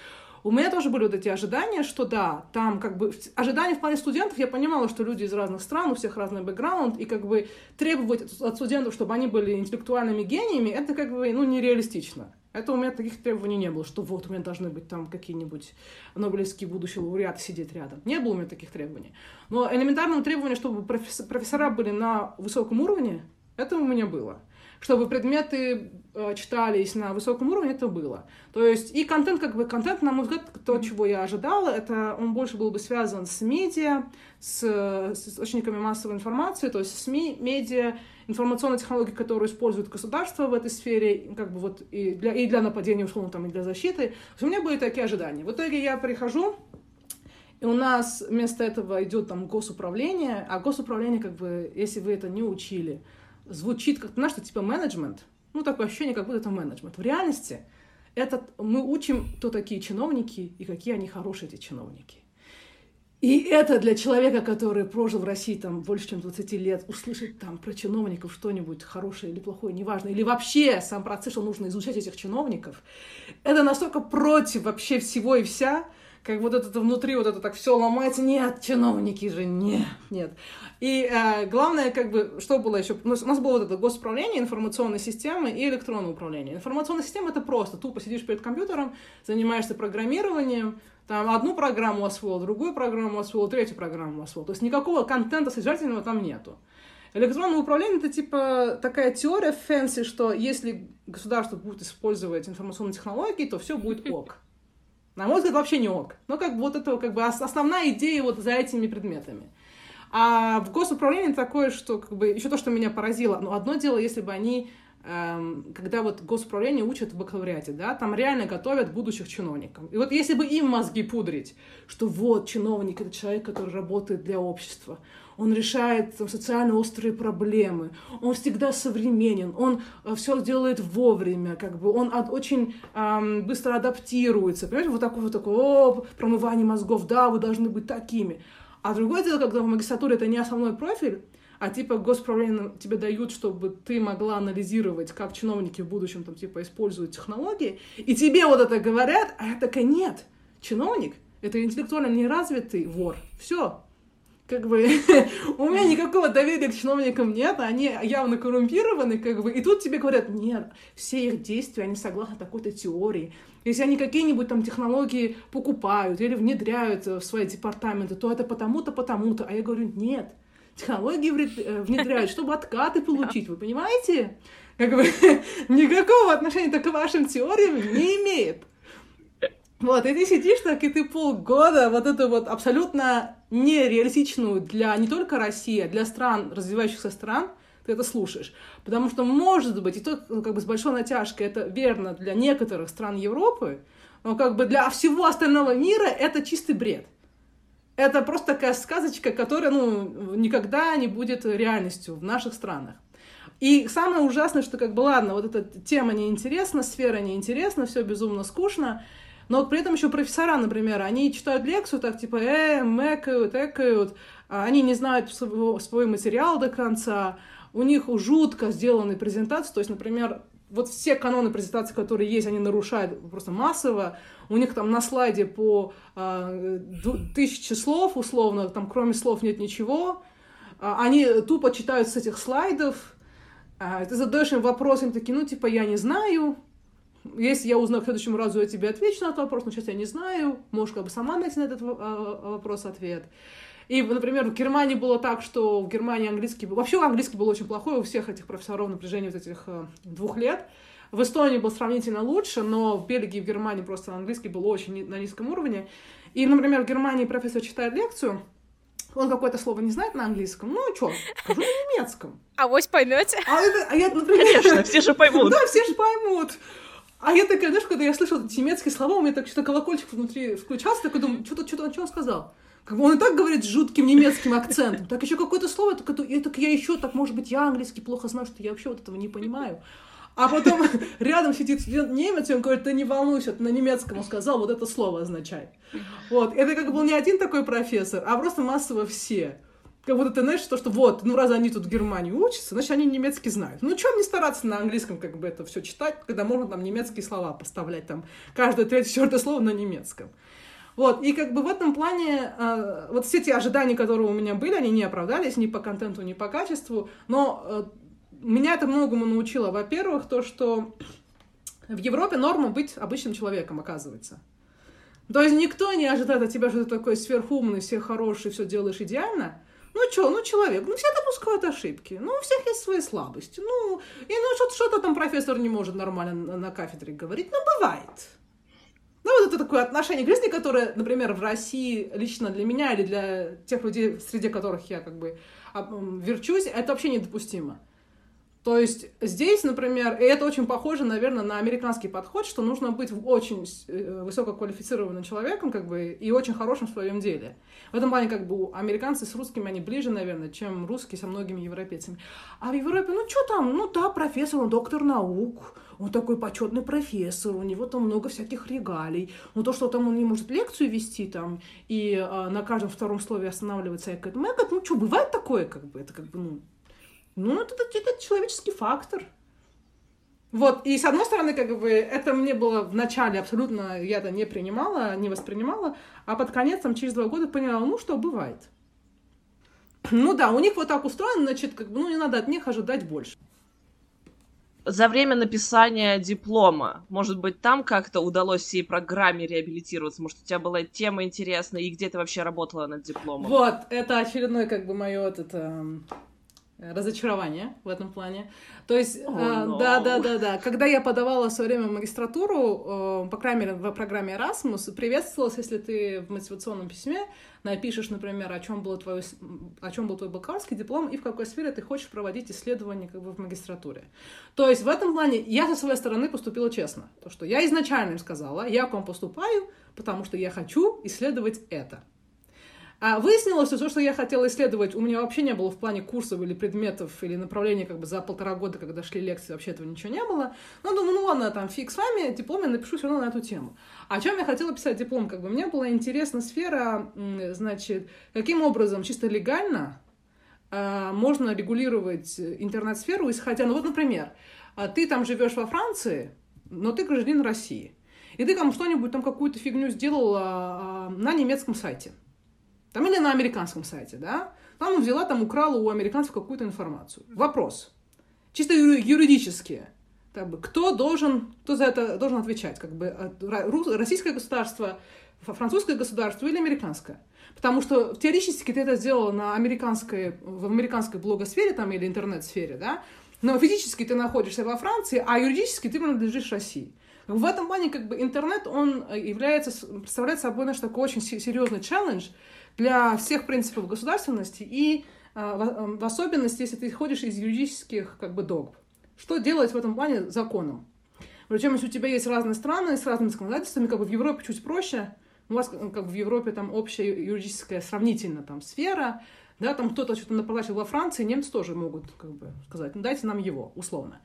у меня тоже были вот эти ожидания, что да, там как бы ожидания в плане студентов, я понимала, что люди из разных стран, у всех разный бэкграунд, и как бы требовать от студентов, чтобы они были интеллектуальными гениями, это как бы, ну, нереалистично. Это у меня таких требований не было, что вот у меня должны быть там какие-нибудь нобелевские будущие лауреаты сидеть рядом. Не было у меня таких требований. Но элементарным требованием, чтобы профессора были на высоком уровне, это у меня было чтобы предметы э, читались на высоком уровне, это было. То есть и контент, как бы контент, на мой взгляд, то, чего я ожидала, это он больше был бы связан с медиа, с, с источниками массовой информации, то есть СМИ, медиа, информационные технологии, которые используют государство в этой сфере, как бы вот и для, и для нападения, условно, там, и для защиты. То есть у меня были такие ожидания. В итоге я прихожу, и у нас вместо этого идет там госуправление, а госуправление, как бы, если вы это не учили, звучит как, знаешь, что типа менеджмент. Ну, такое ощущение, как будто это менеджмент. В реальности это мы учим, кто такие чиновники и какие они хорошие, эти чиновники. И это для человека, который прожил в России там больше, чем 20 лет, услышать там про чиновников что-нибудь хорошее или плохое, неважно, или вообще сам процесс, что нужно изучать этих чиновников, это настолько против вообще всего и вся, как вот это внутри вот это так все ломается. Нет, чиновники же, нет, нет. И э, главное, как бы, что было еще? У нас, у нас было вот это госуправление, информационной системы и электронное управление. Информационная система — это просто тупо сидишь перед компьютером, занимаешься программированием, там одну программу освоил, другую программу освоил, третью программу освоил. То есть никакого контента содержательного там нету. Электронное управление — это типа такая теория fancy, что если государство будет использовать информационные технологии, то все будет ок. На мой взгляд, вообще не ок. Но как бы вот это как бы основная идея вот за этими предметами. А в госуправлении такое, что как бы еще то, что меня поразило, но одно дело, если бы они эм, когда вот госуправление учат в бакалавриате, да, там реально готовят будущих чиновников. И вот если бы им мозги пудрить, что вот чиновник — это человек, который работает для общества, он решает там, социально острые проблемы, он всегда современен, он э, все делает вовремя, как бы он от, очень эм, быстро адаптируется. Понимаете, вот такое вот такое, о, промывание мозгов, да, вы должны быть такими. А другое дело, когда в магистратуре это не основной профиль, а типа госправление тебе дают, чтобы ты могла анализировать, как чиновники в будущем там типа используют технологии, и тебе вот это говорят, а я такая, нет, чиновник — это интеллектуально неразвитый вор. Все, как бы у меня никакого доверия к чиновникам нет, они явно коррумпированы, как бы, и тут тебе говорят, нет, все их действия, они согласно такой-то теории. Если они какие-нибудь там технологии покупают или внедряют в свои департаменты, то это потому-то, потому-то. А я говорю, нет, технологии э, внедряют, чтобы откаты получить, вы понимаете? Как бы никакого отношения к вашим теориям не имеет. Вот, и ты сидишь так, и ты полгода вот эту вот абсолютно нереалистичную для не только России, а для стран, развивающихся стран, ты это слушаешь. Потому что, может быть, и то ну, как бы с большой натяжкой это верно для некоторых стран Европы, но как бы для всего остального мира это чистый бред. Это просто такая сказочка, которая ну, никогда не будет реальностью в наших странах. И самое ужасное, что как бы, ладно, вот эта тема неинтересна, сфера неинтересна, все безумно скучно, но при этом еще профессора, например, они читают лекцию так, типа, э, мэкают, экают, а они не знают свой, свой материал до конца, у них жутко сделаны презентации, то есть, например, вот все каноны презентации, которые есть, они нарушают просто массово. У них там на слайде по э, тысяче слов, условно, там кроме слов нет ничего. А, они тупо читают с этих слайдов. Ты задаешь им вопрос, им такие, ну, типа, я не знаю. Если я узнаю в следующем разу, я тебе отвечу на этот вопрос, но сейчас я не знаю. Можешь как бы сама найти на этот а, вопрос ответ. И, например, в Германии было так, что в Германии английский был... Вообще английский был очень плохой у всех этих профессоров на протяжении вот этих э, двух лет. В Эстонии был сравнительно лучше, но в Бельгии и в Германии просто английский был очень на низком уровне. И, например, в Германии профессор читает лекцию, он какое-то слово не знает на английском, ну что, скажу на немецком. А вось поймете? А, это, а я, например... Конечно, все же поймут. Да, все же поймут. А я такая, знаешь, когда я слышала эти немецкие слова, у меня так что-то колокольчик внутри включался, такой думаю, что-то, что-то, что он сказал? Как бы он и так говорит с жутким немецким акцентом, так еще какое-то слово, так, это, я, так я еще, так может быть, я английский плохо знаю, что я вообще вот этого не понимаю. А потом рядом сидит студент немец, и он говорит, ты не волнуйся, ты на немецком сказал, вот это слово означает. Вот, это как был не один такой профессор, а просто массово все. Как будто ты знаешь, то, что вот, ну раз они тут в Германии учатся, значит, они немецкий знают. Ну, чем не стараться на английском как бы это все читать, когда можно там немецкие слова поставлять, там, каждое третье, четвертое слово на немецком. Вот, и как бы в этом плане э, вот все те ожидания, которые у меня были, они не оправдались ни по контенту, ни по качеству, но э, меня это многому научило. Во-первых, то, что в Европе норма быть обычным человеком, оказывается. То есть никто не ожидает от тебя, что ты такой сверхумный, все хороший, все делаешь идеально. Ну что, ну человек, ну все допускают ошибки, ну у всех есть свои слабости, ну и ну что-то, что-то там профессор не может нормально на, на кафедре говорить, ну бывает. Ну, вот это такое отношение к жизни, которое, например, в России лично для меня или для тех людей, среди которых я как бы верчусь, это вообще недопустимо. То есть здесь, например, и это очень похоже, наверное, на американский подход, что нужно быть очень э, высококвалифицированным человеком, как бы, и очень хорошим в своем деле. В этом плане, как бы, американцы с русскими, они ближе, наверное, чем русские со многими европейцами. А в Европе, ну, что там, ну, да, профессор, он доктор наук, он такой почетный профессор, у него там много всяких регалий. Ну, то, что там он не может лекцию вести там, и а, на каждом втором слове останавливается, я говорю, ну, что, бывает такое, как бы, это как бы, ну, ну, это, это, человеческий фактор. Вот, и с одной стороны, как бы, это мне было в начале абсолютно, я это не принимала, не воспринимала, а под конец, там, через два года поняла, ну, что бывает. Ну да, у них вот так устроено, значит, как бы, ну, не надо от них ожидать больше. За время написания диплома, может быть, там как-то удалось всей программе реабилитироваться? Может, у тебя была тема интересная, и где ты вообще работала над дипломом? Вот, это очередной, как бы, мое вот это разочарование в этом плане. То есть, oh, no. да, да, да, да. Когда я подавала в свое время в магистратуру, э, по крайней мере, в программе Erasmus, приветствовалось, если ты в мотивационном письме напишешь, например, о чем, был твой, о чем был твой бакалаврский диплом и в какой сфере ты хочешь проводить исследования как бы в магистратуре. То есть в этом плане я со своей стороны поступила честно. То, что я изначально им сказала, я к вам поступаю, потому что я хочу исследовать это. А выяснилось, что то, что я хотела исследовать, у меня вообще не было в плане курсов или предметов, или направлений как бы за полтора года, когда шли лекции, вообще этого ничего не было. Ну, думаю, ну ладно, там фиг с вами, диплом я напишу все равно на эту тему. А о чем я хотела писать диплом? Как бы мне была интересна сфера, значит, каким образом чисто легально э, можно регулировать интернет-сферу, исходя, ну вот, например, а ты там живешь во Франции, но ты гражданин России, и ты там что-нибудь, там какую-то фигню сделала э, на немецком сайте – там или на американском сайте, да, там взяла, там украла у американцев какую-то информацию. Вопрос. Чисто юридически. Как бы, кто должен, кто за это должен отвечать? Как бы, российское государство, французское государство или американское? Потому что теоретически ты это сделала на американской, в американской блогосфере там, или интернет-сфере, да? но физически ты находишься во Франции, а юридически ты принадлежишь России. В этом плане как бы интернет, он является, представляет собой наш такой очень серьезный челлендж, для всех принципов государственности и а, в, в особенности, если ты ходишь из юридических как бы догм. Что делать в этом плане законом? Причем, если у тебя есть разные страны с разными законодательствами, как бы в Европе чуть проще, у вас как бы в Европе там общая юридическая сравнительно там сфера, да, там кто-то что-то напролачил во Франции, немцы тоже могут как бы сказать, ну дайте нам его, условно.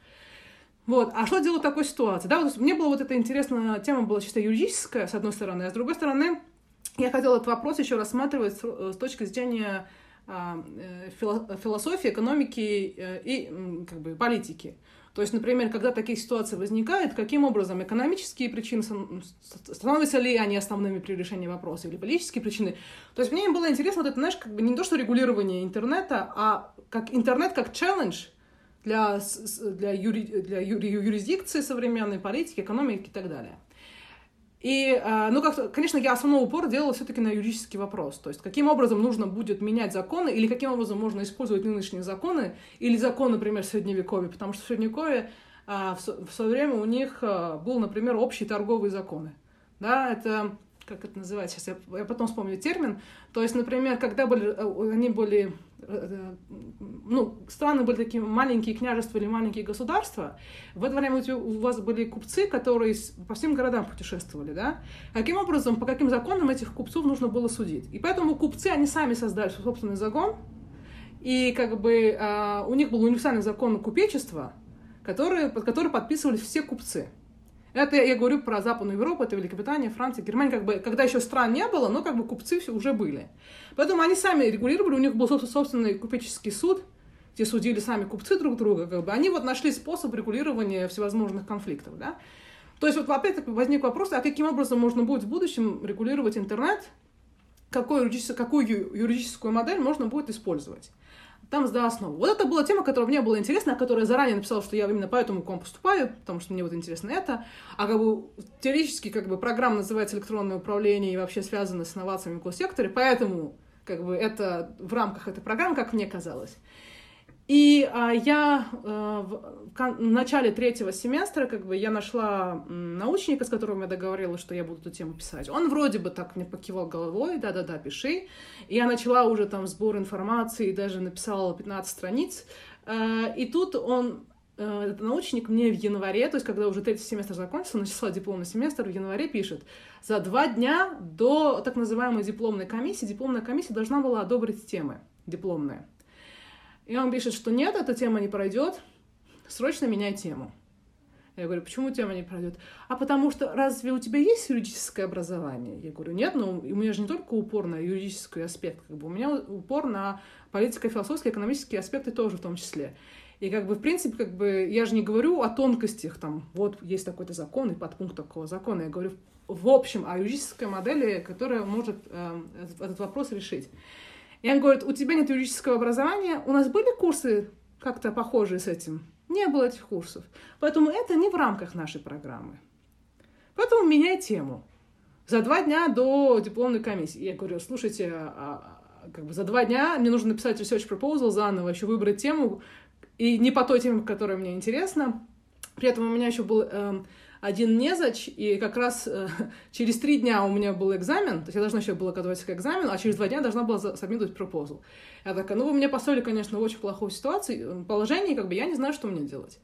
Вот. А что делать в такой ситуации? Да, вот мне была вот эта интересная тема была чисто юридическая, с одной стороны, а с другой стороны, я хотела этот вопрос еще рассматривать с, э, точки зрения а, э, философии, экономики э, и как бы, политики. То есть, например, когда такие ситуации возникают, каким образом экономические причины становятся ли они основными при решении вопроса или политические причины. То есть мне было интересно вот это, знаешь, как бы не то, что регулирование интернета, а как интернет как челлендж для, для, юри, для юри, юрисдикции современной, политики, экономики и так далее. И, а, ну, как конечно, я основной упор делала все-таки на юридический вопрос. То есть, каким образом нужно будет менять законы, или каким образом можно использовать нынешние законы, или закон, например, Средневековья, потому что в Средневековье а, в свое время у них а, был, например, общие торговые законы. Да, это как это называется, сейчас я, я потом вспомню термин. То есть, например, когда были, э, они были, э, э, ну, страны были такие маленькие княжества или маленькие государства, в это время у вас были купцы, которые по всем городам путешествовали, да? Каким образом, по каким законам этих купцов нужно было судить? И поэтому купцы, они сами создали свой собственный закон, и как бы у них был универсальный закон купечества, который, под который подписывались все купцы. Это я говорю про Западную Европу, это Великобритания, Франция, Германия, как бы, когда еще стран не было, но как бы купцы все уже были. Поэтому они сами регулировали, у них был собственный купеческий суд, где судили сами купцы друг друга, как бы. Они вот нашли способ регулирования всевозможных конфликтов, да. То есть вот опять-таки возник вопрос, а каким образом можно будет в будущем регулировать интернет, какую юридическую, какую юридическую модель можно будет использовать там за основу. Вот это была тема, которая мне была интересна, о которой я заранее написала, что я именно поэтому к вам поступаю, потому что мне вот интересно это. А как бы теоретически как бы программа называется электронное управление и вообще связана с инновациями в госсекторе, поэтому как бы это в рамках этой программы, как мне казалось. И а, я а, в, в начале третьего семестра как бы я нашла научника, с которым я договорилась, что я буду эту тему писать. Он вроде бы так мне покивал головой, да-да-да, пиши. И я начала уже там сбор информации, даже написала 15 страниц. А, и тут он э, этот научник мне в январе, то есть когда уже третий семестр закончился, начала дипломный семестр, в январе пишет, за два дня до так называемой дипломной комиссии, дипломная комиссия должна была одобрить темы дипломные. И он пишет, что нет, эта тема не пройдет, срочно меняй тему. Я говорю, почему тема не пройдет? А потому что разве у тебя есть юридическое образование? Я говорю, нет, но у меня же не только упор на юридический аспект, как бы у меня упор на политико-философские, экономические аспекты тоже в том числе. И как бы, в принципе, как бы, я же не говорю о тонкостях, там, вот есть такой-то закон и подпункт такого закона. Я говорю в общем о юридической модели, которая может э, этот, вопрос решить. И он говорит, у тебя нет юридического образования, у нас были курсы как-то похожие с этим? Не было этих курсов. Поэтому это не в рамках нашей программы. Поэтому меняй тему. За два дня до дипломной комиссии. Я говорю, слушайте, а, а, как бы за два дня мне нужно написать research proposal заново, еще выбрать тему, и не по той теме, которая мне интересна. При этом у меня еще был эм, один незач, и как раз э, через три дня у меня был экзамен, то есть я должна еще была готовиться к экзамену, а через два дня должна была сабмитить пропозал. Я такая, ну вы меня поставили, конечно, в очень плохую ситуацию, положение, как бы я не знаю, что мне делать.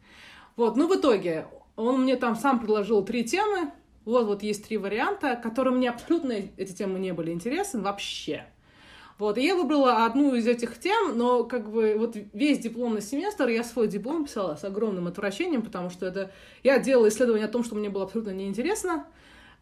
Вот, ну в итоге он мне там сам предложил три темы, вот, вот есть три варианта, которые мне абсолютно эти темы не были интересны вообще. Вот, и я выбрала одну из этих тем, но как бы вот весь дипломный семестр я свой диплом писала с огромным отвращением, потому что это я делала исследование о том, что мне было абсолютно неинтересно.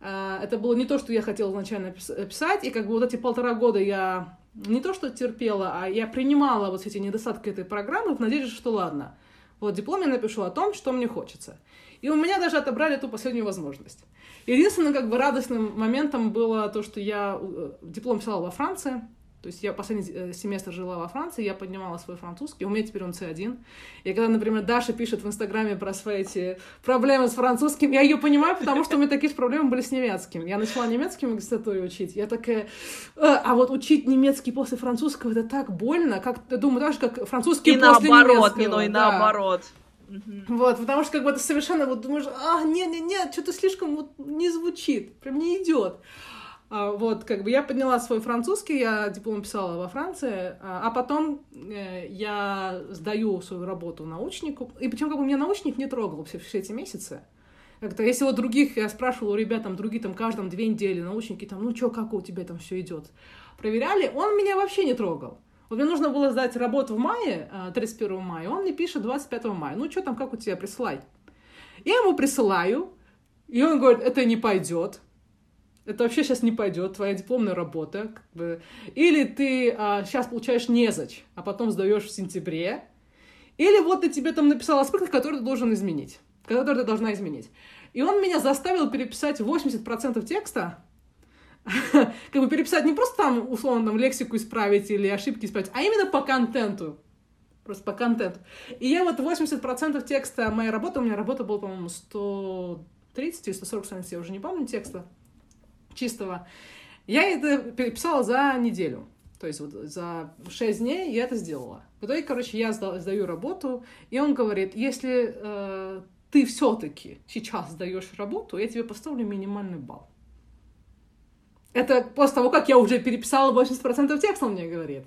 А, это было не то, что я хотела изначально писать, и как бы вот эти полтора года я не то что терпела, а я принимала вот эти недостатки этой программы в надежде, что ладно, вот диплом я напишу о том, что мне хочется. И у меня даже отобрали эту последнюю возможность. Единственным как бы радостным моментом было то, что я э, диплом писала во Франции, то есть я последний э, семестр жила во Франции, я поднимала свой французский, у меня теперь он C1. И когда, например, Даша пишет в Инстаграме про свои эти проблемы с французским, я ее понимаю, потому что у меня такие же проблемы были с немецким. Я начала немецкий в магистратуре учить. Я такая, «Э, а вот учить немецкий после французского, это так больно, как, я думаю, так же, как французский и после наоборот, немецкого. И да. наоборот. Вот, потому что как бы это совершенно вот думаешь, а, нет-нет-нет, что-то слишком вот не звучит, прям не идет. А, вот, как бы я подняла свой французский, я диплом писала во Франции, а, а потом э, я сдаю свою работу научнику. И причем как бы меня научник не трогал все, все эти месяцы. Как-то, если вот других, я спрашивала у ребят, там, другие там каждом две недели, научники там, ну что, как у тебя там все идет, проверяли, он меня вообще не трогал. Вот мне нужно было сдать работу в мае, 31 а, мая, он мне пишет 25 мая, ну что там, как у тебя, присылай. Я ему присылаю, и он говорит, это не пойдет это вообще сейчас не пойдет, твоя дипломная работа. Как бы. Или ты а, сейчас получаешь незач, а потом сдаешь в сентябре. Или вот ты тебе там написал аспект, который ты должен изменить, который ты должна изменить. И он меня заставил переписать 80% текста, как бы переписать не просто там, условно, там, лексику исправить или ошибки исправить, а именно по контенту. Просто по контенту. И я вот 80% текста моей работы, у меня работа была, по-моему, 130 или 140 страниц, я уже не помню текста чистого. Я это переписала за неделю. То есть вот за 6 дней я это сделала. В итоге, короче, я сдаю работу, и он говорит, если э, ты все-таки сейчас сдаешь работу, я тебе поставлю минимальный балл. Это после того, как я уже переписала 80% текста, он мне говорит.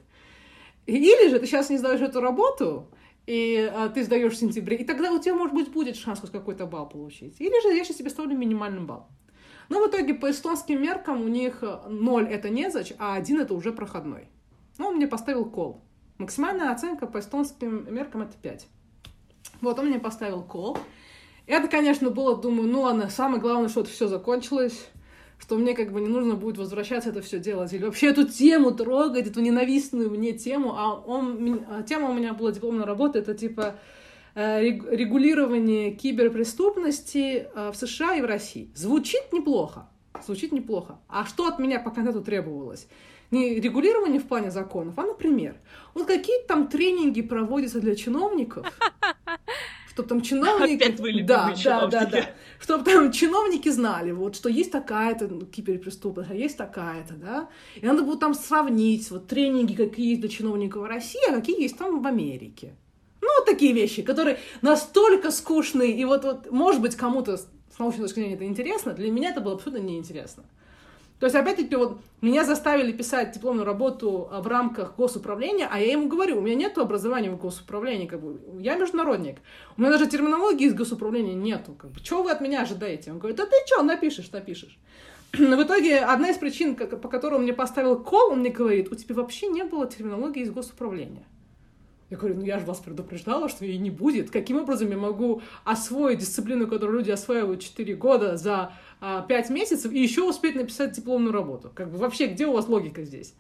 Или же ты сейчас не сдаешь эту работу, и а, ты сдаешь в сентябре, и тогда у тебя, может быть, будет шанс хоть какой-то балл получить. Или же я сейчас тебе ставлю минимальный балл. Но в итоге по эстонским меркам у них 0 это не зач, а 1 это уже проходной. Ну, он мне поставил кол. Максимальная оценка по эстонским меркам это 5. Вот он мне поставил кол. Это, конечно, было, думаю, ну ладно, самое главное, что это все закончилось что мне как бы не нужно будет возвращаться это все делать, или вообще эту тему трогать, эту ненавистную мне тему, а он, а тема у меня была дипломная работа, это типа э, регулирование киберпреступности э, в США и в России. Звучит неплохо, звучит неплохо. А что от меня по контенту требовалось? Не регулирование в плане законов, а, например, вот какие там тренинги проводятся для чиновников, чтобы там чиновники... Опять вы да, да, да, да. Чтобы там чиновники знали, вот, что есть такая-то киберпреступность, а есть такая-то, да. И надо будет там сравнить, вот, тренинги, какие есть для чиновников в России, а какие есть там в Америке. Ну, вот такие вещи, которые настолько скучные, и вот, вот может быть, кому-то с научной точки зрения это интересно, для меня это было абсолютно неинтересно. То есть, опять-таки, вот меня заставили писать дипломную работу а, в рамках госуправления, а я ему говорю, у меня нет образования в госуправлении, как бы, я международник. У меня даже терминологии из госуправления нету. Как бы, что вы от меня ожидаете? Он говорит, да ты что, напишешь, напишешь. Но в итоге одна из причин, по которой он мне поставил кол, он мне говорит, у тебя вообще не было терминологии из госуправления. Я говорю, ну я же вас предупреждала, что ее не будет. Каким образом я могу освоить дисциплину, которую люди осваивают 4 года за а, 5 месяцев и еще успеть написать дипломную работу? Как бы вообще, где у вас логика здесь?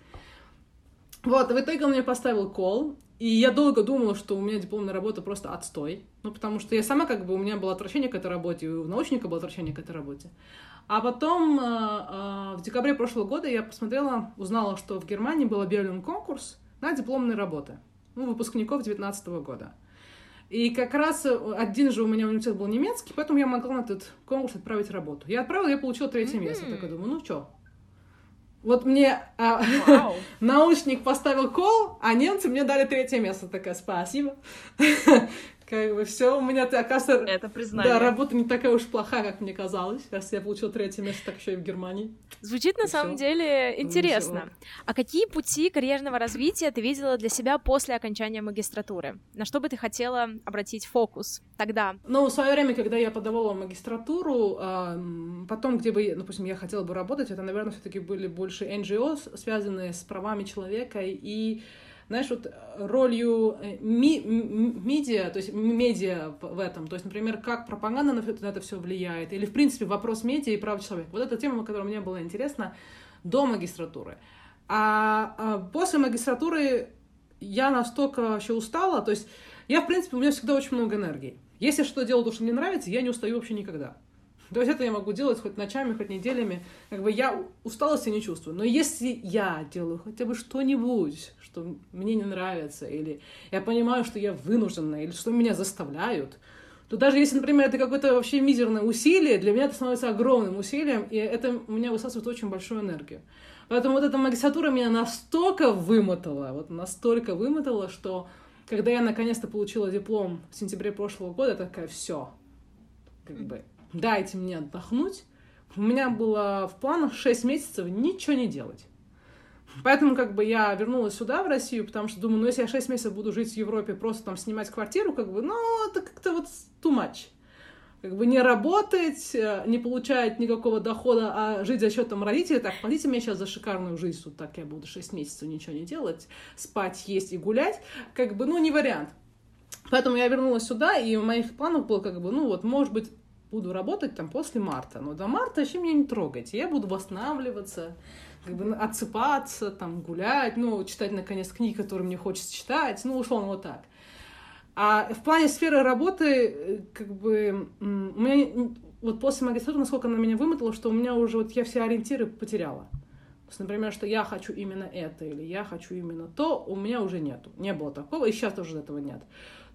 Вот, в итоге он мне поставил кол, и я долго думала, что у меня дипломная работа просто отстой. Ну, потому что я сама как бы, у меня было отвращение к этой работе, и у научника было отвращение к этой работе. А потом э, э, в декабре прошлого года я посмотрела, узнала, что в Германии был объявлен конкурс на дипломные работы ну, выпускников 19 года. И как раз э, один же у меня университет был немецкий, поэтому я могла на этот конкурс отправить работу. Я отправила, я получила третье mm-hmm. место. Так я думаю, ну что? Вот мне а, wow. научник поставил кол, а немцы мне дали третье место. Такая, спасибо. Как бы все, у меня, оказывается, это признание. Да, работа не такая уж плохая, как мне казалось. Раз я получил третье место, так еще и в Германии. Звучит на самом деле интересно. А какие пути карьерного развития ты видела для себя после окончания магистратуры? На что бы ты хотела обратить фокус тогда? Ну, в свое время, когда я подавала магистратуру, потом, где бы, допустим, я хотела бы работать, это, наверное, все-таки были больше NGO, связанные с правами человека и знаешь, вот ролью э, ми медиа, то есть медиа в этом, то есть, например, как пропаганда на на это все влияет, или, в принципе, вопрос медиа и прав человека. Вот эта тема, которая мне была интересна до магистратуры. А, а после магистратуры я настолько вообще устала, то есть я, в принципе, у меня всегда очень много энергии. Если что делаю то, что мне нравится, я не устаю вообще никогда. То есть это я могу делать хоть ночами, хоть неделями. Как бы я усталости не чувствую. Но если я делаю хотя бы что-нибудь, что мне не нравится, или я понимаю, что я вынуждена, или что меня заставляют, то даже если, например, это какое-то вообще мизерное усилие, для меня это становится огромным усилием, и это у меня высасывает очень большую энергию. Поэтому вот эта магистратура меня настолько вымотала, вот настолько вымотала, что когда я наконец-то получила диплом в сентябре прошлого года, такая, все, как бы, дайте мне отдохнуть. У меня было в планах 6 месяцев ничего не делать. Поэтому как бы я вернулась сюда, в Россию, потому что думаю, ну если я 6 месяцев буду жить в Европе, просто там снимать квартиру, как бы, ну это как-то вот too much. Как бы не работать, э, не получать никакого дохода, а жить за счет там родителей, так, платите мне сейчас за шикарную жизнь, вот так я буду 6 месяцев ничего не делать, спать, есть и гулять, как бы, ну не вариант. Поэтому я вернулась сюда, и в моих планах было как бы, ну вот, может быть, буду работать там после марта. Но до марта вообще меня не трогайте. Я буду восстанавливаться, как бы отсыпаться, там, гулять, ну, читать, наконец, книги, которые мне хочется читать, ну, условно, вот так. А в плане сферы работы, э, как бы, у меня вот после магистратуры, насколько она меня вымотала, что у меня уже вот я все ориентиры потеряла. То есть, например, что я хочу именно это или я хочу именно то, у меня уже нету. Не было такого, и сейчас тоже этого нет.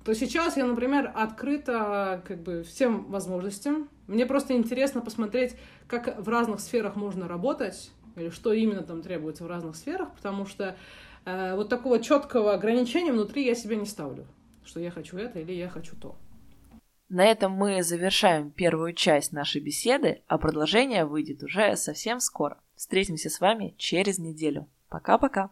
То сейчас я, например, открыта как бы всем возможностям. Мне просто интересно посмотреть, как в разных сферах можно работать, или что именно там требуется в разных сферах, потому что э, вот такого четкого ограничения внутри я себе не ставлю что я хочу это или я хочу то. На этом мы завершаем первую часть нашей беседы, а продолжение выйдет уже совсем скоро. Встретимся с вами через неделю. Пока-пока.